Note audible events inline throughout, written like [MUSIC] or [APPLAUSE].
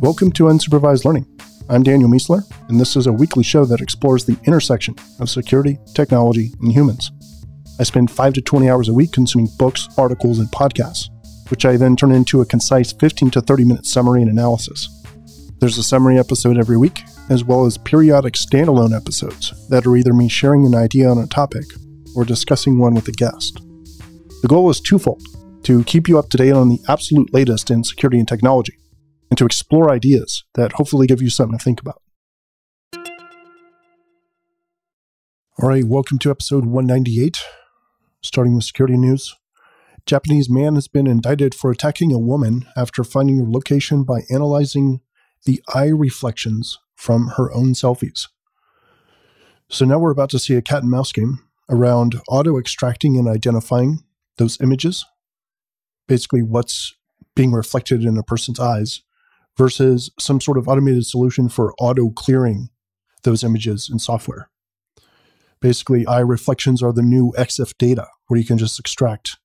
Welcome to Unsupervised Learning. I'm Daniel Miessler, and this is a weekly show that explores the intersection of security, technology, and humans. I spend 5 to 20 hours a week consuming books, articles, and podcasts, which I then turn into a concise 15 to 30 minute summary and analysis. There's a summary episode every week, as well as periodic standalone episodes that are either me sharing an idea on a topic or discussing one with a guest. The goal is twofold to keep you up to date on the absolute latest in security and technology, and to explore ideas that hopefully give you something to think about. All right, welcome to episode 198. Starting with security news. Japanese man has been indicted for attacking a woman after finding her location by analyzing the eye reflections from her own selfies. So now we're about to see a cat and mouse game around auto extracting and identifying those images, basically what's being reflected in a person's eyes, versus some sort of automated solution for auto clearing those images in software. Basically, eye reflections are the new EXIF data, where you can just extract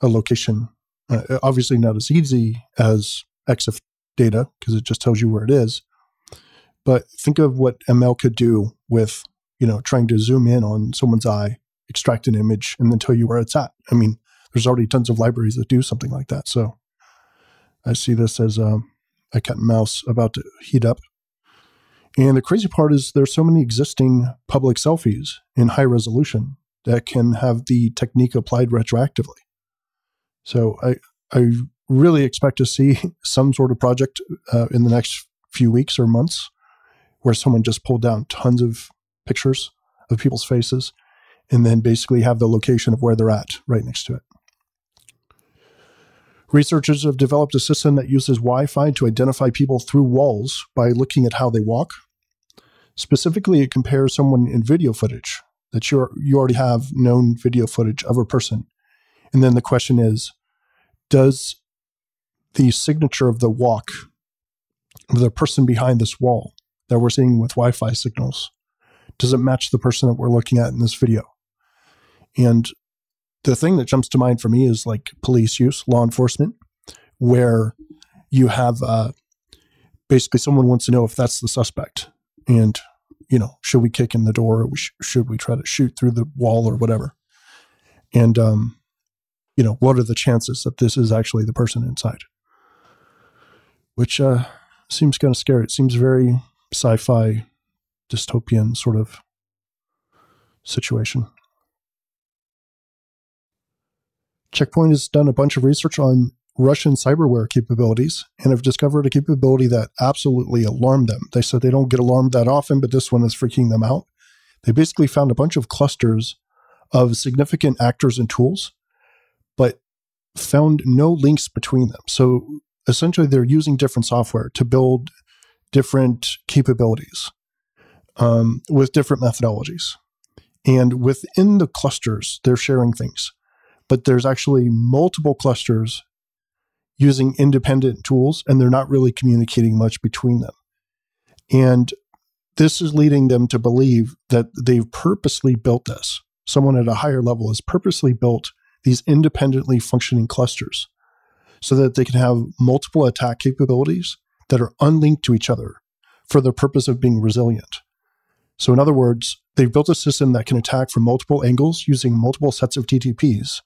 a location. Uh, obviously, not as easy as EXIF data because it just tells you where it is. But think of what ML could do with, you know, trying to zoom in on someone's eye, extract an image, and then tell you where it's at. I mean, there's already tons of libraries that do something like that. So I see this as um, a cat and mouse about to heat up. And the crazy part is there's so many existing public selfies in high resolution that can have the technique applied retroactively. So I I really expect to see [LAUGHS] some sort of project uh, in the next few weeks or months where someone just pulled down tons of pictures of people's faces and then basically have the location of where they're at right next to it. Researchers have developed a system that uses Wi Fi to identify people through walls by looking at how they walk. Specifically, it compares someone in video footage that you you already have known video footage of a person. And then the question is Does the signature of the walk of the person behind this wall that we're seeing with Wi Fi signals, does it match the person that we're looking at in this video? And the thing that jumps to mind for me is like police use, law enforcement, where you have uh, basically someone wants to know if that's the suspect, and you know, should we kick in the door, or should we try to shoot through the wall, or whatever, and um, you know, what are the chances that this is actually the person inside? Which uh, seems kind of scary. It seems very sci-fi, dystopian sort of situation. Checkpoint has done a bunch of research on Russian cyberware capabilities and have discovered a capability that absolutely alarmed them. They said they don't get alarmed that often, but this one is freaking them out. They basically found a bunch of clusters of significant actors and tools, but found no links between them. So essentially, they're using different software to build different capabilities um, with different methodologies. And within the clusters, they're sharing things but there's actually multiple clusters using independent tools and they're not really communicating much between them. And this is leading them to believe that they've purposely built this. Someone at a higher level has purposely built these independently functioning clusters so that they can have multiple attack capabilities that are unlinked to each other for the purpose of being resilient. So, in other words, they've built a system that can attack from multiple angles using multiple sets of TTPs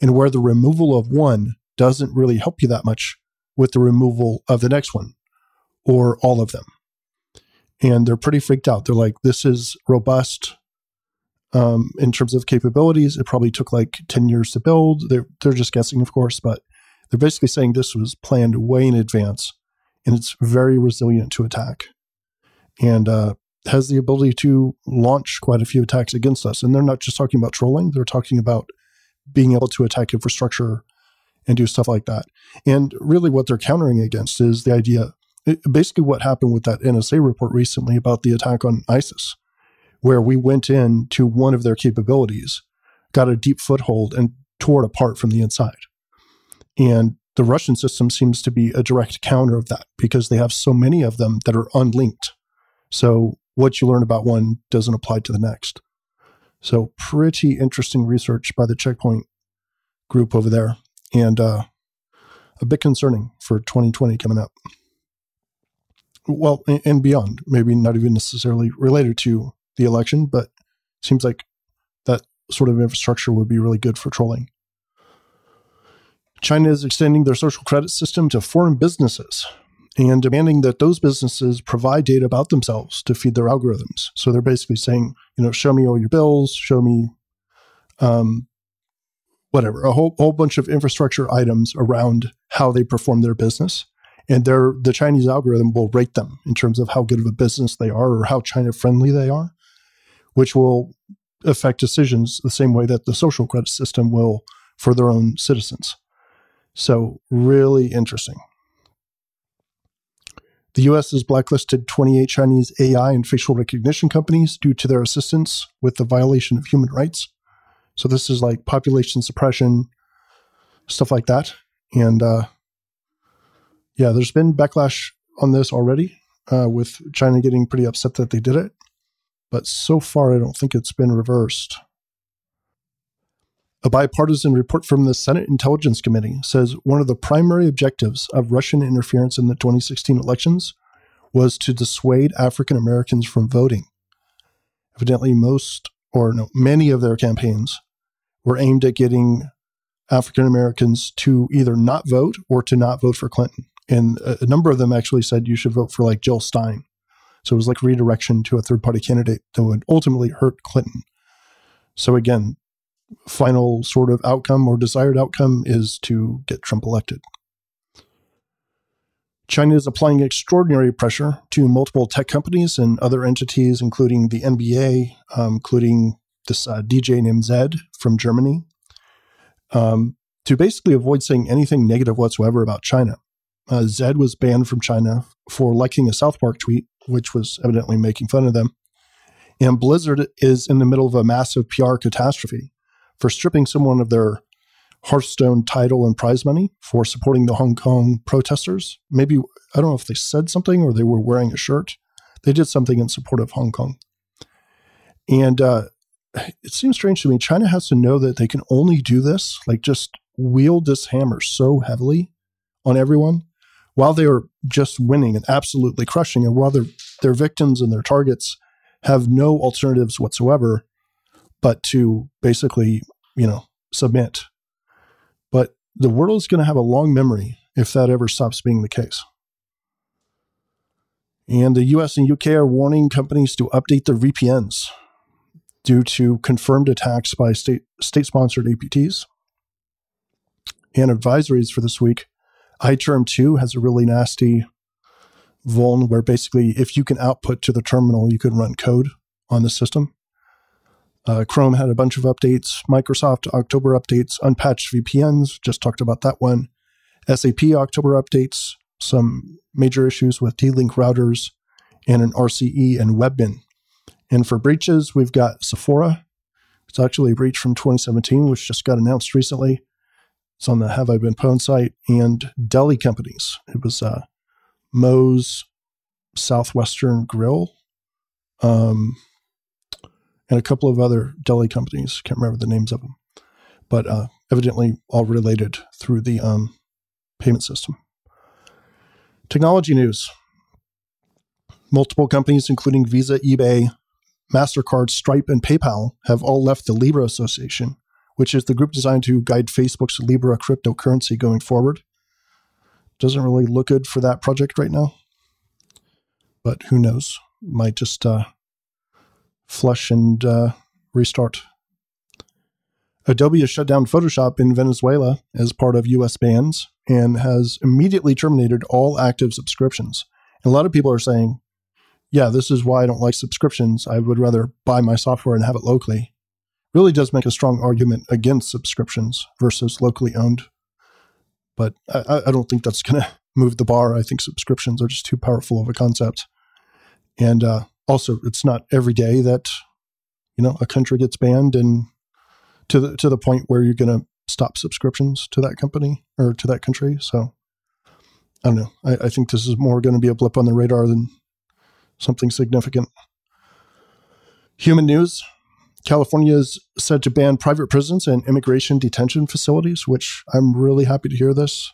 and where the removal of one doesn't really help you that much with the removal of the next one or all of them. And they're pretty freaked out. They're like, this is robust um, in terms of capabilities. It probably took like 10 years to build. They're, they're just guessing, of course, but they're basically saying this was planned way in advance and it's very resilient to attack and uh, has the ability to launch quite a few attacks against us. And they're not just talking about trolling, they're talking about being able to attack infrastructure and do stuff like that. And really, what they're countering against is the idea eh, basically what happened with that NSA report recently about the attack on ISIS, where we went in to one of their capabilities, got a deep foothold, and tore it apart from the inside. And the Russian system seems to be a direct counter of that because they have so many of them that are unlinked. So what you learn about one doesn't apply to the next. So pretty interesting research by the Checkpoint group over there, and uh, a bit concerning for 2020 coming up. well, and beyond, maybe not even necessarily related to the election, but seems like that sort of infrastructure would be really good for trolling. China is extending their social credit system to foreign businesses and demanding that those businesses provide data about themselves to feed their algorithms. So they're basically saying, you know, show me all your bills, show me um, whatever, a whole, whole bunch of infrastructure items around how they perform their business. And their, the Chinese algorithm will rate them in terms of how good of a business they are or how China friendly they are, which will affect decisions the same way that the social credit system will for their own citizens. So, really interesting. The US has blacklisted 28 Chinese AI and facial recognition companies due to their assistance with the violation of human rights. So, this is like population suppression, stuff like that. And uh, yeah, there's been backlash on this already, uh, with China getting pretty upset that they did it. But so far, I don't think it's been reversed. A bipartisan report from the Senate Intelligence Committee says one of the primary objectives of Russian interference in the 2016 elections was to dissuade African Americans from voting. Evidently, most, or no, many of their campaigns were aimed at getting African Americans to either not vote or to not vote for Clinton. And a, number of them actually said you should vote for like Jill Stein. So it was like redirection to a third party candidate that would ultimately hurt Clinton. So again, final sort of outcome or desired outcome is to get Trump elected. China is applying extraordinary pressure to multiple tech companies and other entities, including the NBA, um, including this uh, DJ named Zedd from Germany, um, to basically avoid saying anything negative whatsoever about China. Uh, Zedd was banned from China for liking a South Park tweet, which was evidently making fun of them. And Blizzard is in the middle of a massive PR catastrophe for stripping someone of their Hearthstone title and prize money for supporting the Hong Kong protesters. Maybe, I don't know if they said something or they were wearing a shirt. They did something in support of Hong Kong. And uh, it seems strange to me. China has to know that they can only do this, like just wield this hammer so heavily on everyone while they are just winning and absolutely crushing, and while their, their victims and their targets have no alternatives whatsoever but to basically, you know, submit. But the world is going to have a long memory if that ever stops being the case. And the US and UK are warning companies to update their VPNs due to confirmed attacks by state sponsored APTs. And advisories for this week. iTerm 2 has a really nasty vuln where basically if you can output to the terminal, you can run code on the system. Uh, Chrome had a bunch of updates. Microsoft October updates, unpatched VPNs, just talked about that one. SAP October updates, some major issues with D-Link routers, and an RCE and Webmin. And for breaches, we've got Sephora. It's actually a breach from 2017, which just got announced recently. It's on the Have I Been Pwned site and deli companies. It was uh, Moe's Southwestern Grill, um, and a couple of other deli companies. Can't remember the names of them, but uh, evidently all related through the um, payment system. Technology news. Multiple companies, including Visa, eBay, MasterCard, Stripe, and PayPal, have all left the Libra Association, which is the group designed to guide Facebook's Libra cryptocurrency going forward. Doesn't really look good for that project right now, but who knows? Might just uh, flush and uh, restart. Adobe has shut down Photoshop in Venezuela as part of US bans and has immediately terminated all active subscriptions. And a lot of people are saying, yeah, this is why I don't like subscriptions. I would rather buy my software and have it locally. Really does make a strong argument against subscriptions versus locally owned. But I, I don't think that's going [LAUGHS] to move the bar. I think subscriptions are just too powerful of a concept. And uh, also it's not every day that you know a country gets banned and to the to the point where you're going to stop subscriptions to that company or to that country. So I don't know. I, I think this is more going to be a blip on the radar than something significant. Human news. California is said to ban private prisons and immigration detention facilities, which I'm really happy to hear this.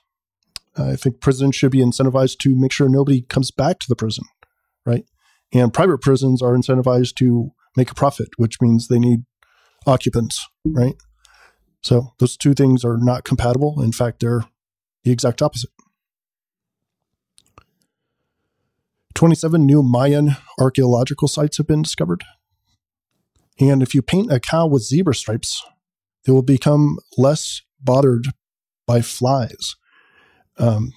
I think prisons should be incentivized to make sure nobody comes back to the prison, right? And private prisons are incentivized to make a profit, which means they need occupants, right? So those two things are not compatible. In fact, they're the exact opposite. 27 new Mayan archaeological sites have been discovered. And if you paint a cow with zebra stripes, they will become less bothered by flies. Um,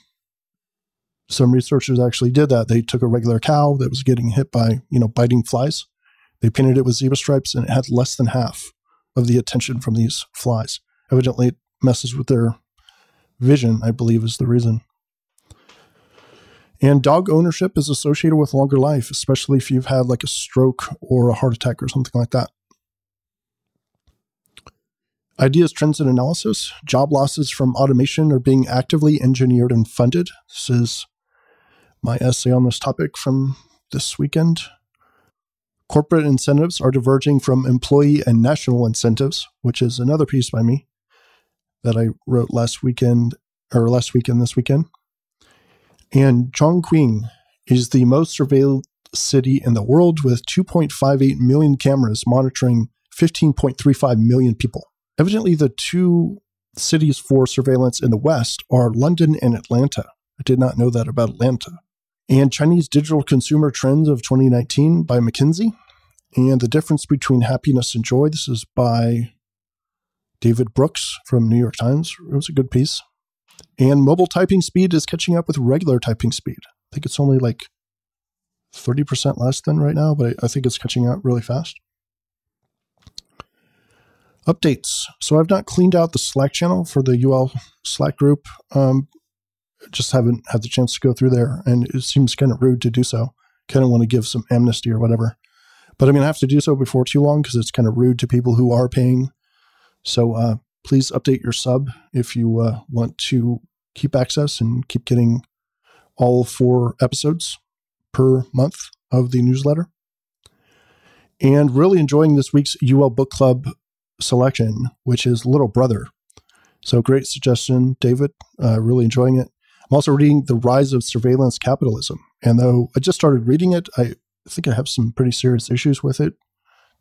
some researchers actually did that. They took a regular cow that was getting hit by, you know, biting flies. They painted it with zebra stripes and it had less than half of the attention from these flies. Evidently, it messes with their vision, I believe, is the reason. And dog ownership is associated with longer life, especially if you've had like a stroke or a heart attack or something like that. Ideas, trends, and analysis. Job losses from automation are being actively engineered and funded. This is my essay on this topic from this weekend. Corporate incentives are diverging from employee and national incentives, which is another piece by me that I wrote last weekend or last weekend, this weekend. And Chongqing is the most surveilled city in the world with 2.58 million cameras monitoring 15.35 million people. Evidently, the two cities for surveillance in the West are London and Atlanta. I did not know that about Atlanta. And Chinese Digital Consumer Trends of 2019 by McKinsey. And the difference between happiness and joy. This is by David Brooks from New York Times. It was a good piece. And mobile typing speed is catching up with regular typing speed. I think it's only like 30% less than right now, but I think it's catching up really fast. Updates. So I've not cleaned out the Slack channel for the UL Slack group. Um, just haven't had the chance to go through there, and it seems kind of rude to do so. Kind of want to give some amnesty or whatever. But I'm going to have to do so before too long because it's kind of rude to people who are paying. So uh, please update your sub if you uh, want to keep access and keep getting all four episodes per month of the newsletter. And really enjoying this week's UL Book Club selection, which is Little Brother. So great suggestion, David. Uh, really enjoying it. I'm also reading The Rise of Surveillance Capitalism. And though I just started reading it, I think I have some pretty serious issues with it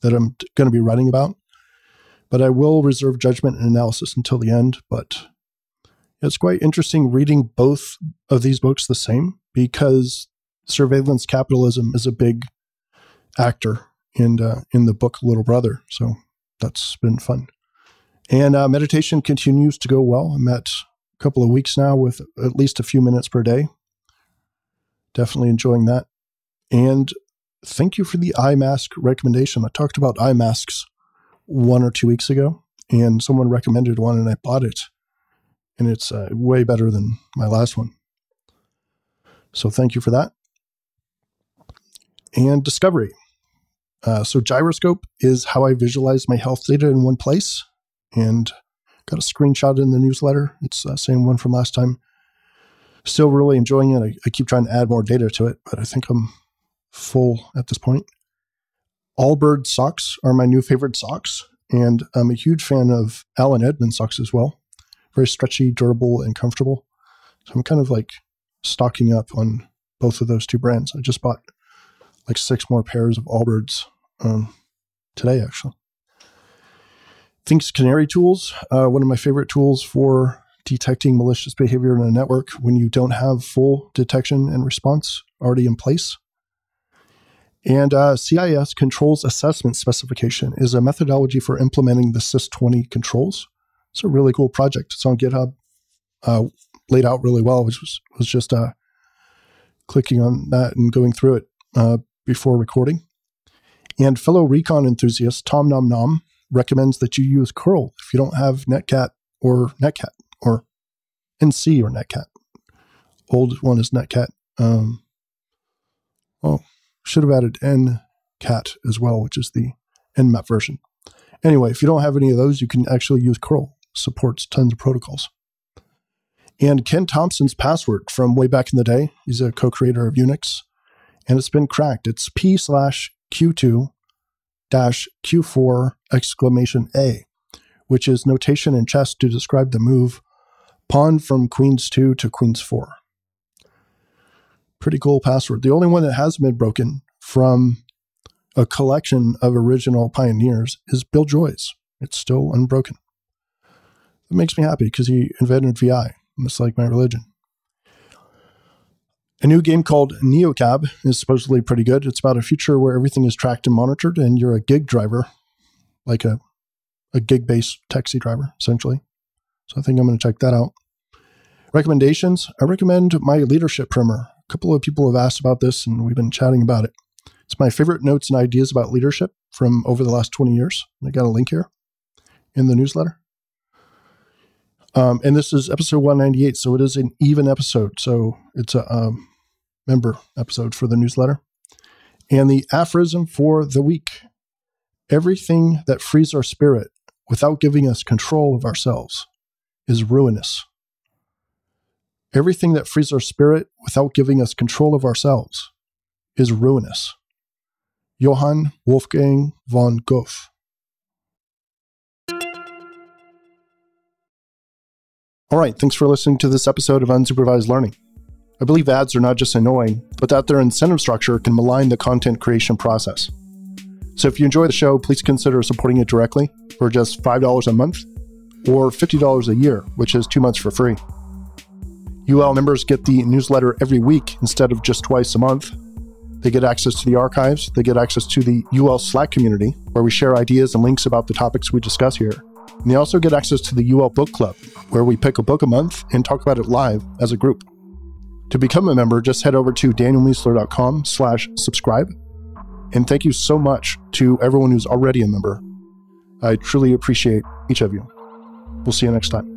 that I'm going to be writing about but I will reserve judgment and analysis until the end. But it's quite interesting reading both of these books the same because surveillance capitalism is a big actor in uh, in the book Little Brother. So that's been fun. And uh, meditation continues to go well. I'm at couple of weeks now with at least a few minutes per day. Definitely enjoying that. And thank you for the eye mask recommendation. I talked about eye masks one or two weeks ago, and someone recommended one, and I bought it, and it's uh, way better than my last one. So thank you for that. And discovery. Uh, so gyroscope is how I visualize my health data in one place, and got a screenshot in the newsletter. It's the same one from last time. Still really enjoying it. I, I keep trying to add more data to it, but I think I'm full at this point. Allbirds socks are my new favorite socks, and I'm a huge fan of Allen Edmonds socks as well. Very stretchy, durable, and comfortable. So I'm kind of like stocking up on both of those two brands. I just bought like six more pairs of Allbirds um, today, actually. Thinkst Canary Tools, uh, one of my favorite tools for detecting malicious behavior in a network when you don't have full detection and response already in place. And uh, CIS controls assessment specification is a methodology for implementing the CIS20 controls. It's a really cool project. It's on GitHub, uh, laid out really well, which was, was just uh, clicking on that and going through it uh, before recording. And fellow recon enthusiast TomNomNom recommends that you use curl if you don't have Netcat or Netcat or NC or Netcat. Old one is Netcat. Um, oh, should have added ncat as well, which is the nmap version. Anyway, if you don't have any of those, you can actually use curl. Supports tons of protocols. And Ken Thompson's password from way back in the day, he's a co-creator of Unix, and it's been cracked. It's p slash q2 dash q4 exclamation a, which is notation in chess to describe the move pawn from queens 2 to queens 4. Pretty cool password. The only one that hasn't been broken from a collection of original pioneers is Bill Joy's. It's still unbroken. It makes me happy because he invented VI. And it's like my religion. A new game called NeoCab is supposedly pretty good. It's about a future where everything is tracked and monitored, and you're a gig driver, like a, a gig based taxi driver, essentially. So I think I'm going to check that out. Recommendations I recommend my leadership primer. A couple of people have asked about this, and we've been chatting about it. It's my favorite notes and ideas about leadership from over the last 20 years. I got a link here in the newsletter. Um, and this is episode 198, so it is an even episode. So it's a um, member episode for the newsletter. And the aphorism for the week everything that frees our spirit without giving us control of ourselves is ruinous. Everything that frees our spirit without giving us control of ourselves is ruinous. Johann Wolfgang von Goethe. All right, thanks for listening to this episode of Unsupervised Learning. I believe ads are not just annoying, but that their incentive structure can malign the content creation process. So if you enjoy the show, please consider supporting it directly for just $5 a month or $50 a year, which is two months for free. UL members get the newsletter every week instead of just twice a month. They get access to the archives, they get access to the UL Slack community, where we share ideas and links about the topics we discuss here. And they also get access to the UL Book Club, where we pick a book a month and talk about it live as a group. To become a member, just head over to danielmiessler.com slash subscribe. And thank you so much to everyone who's already a member. I truly appreciate each of you. We'll see you next time.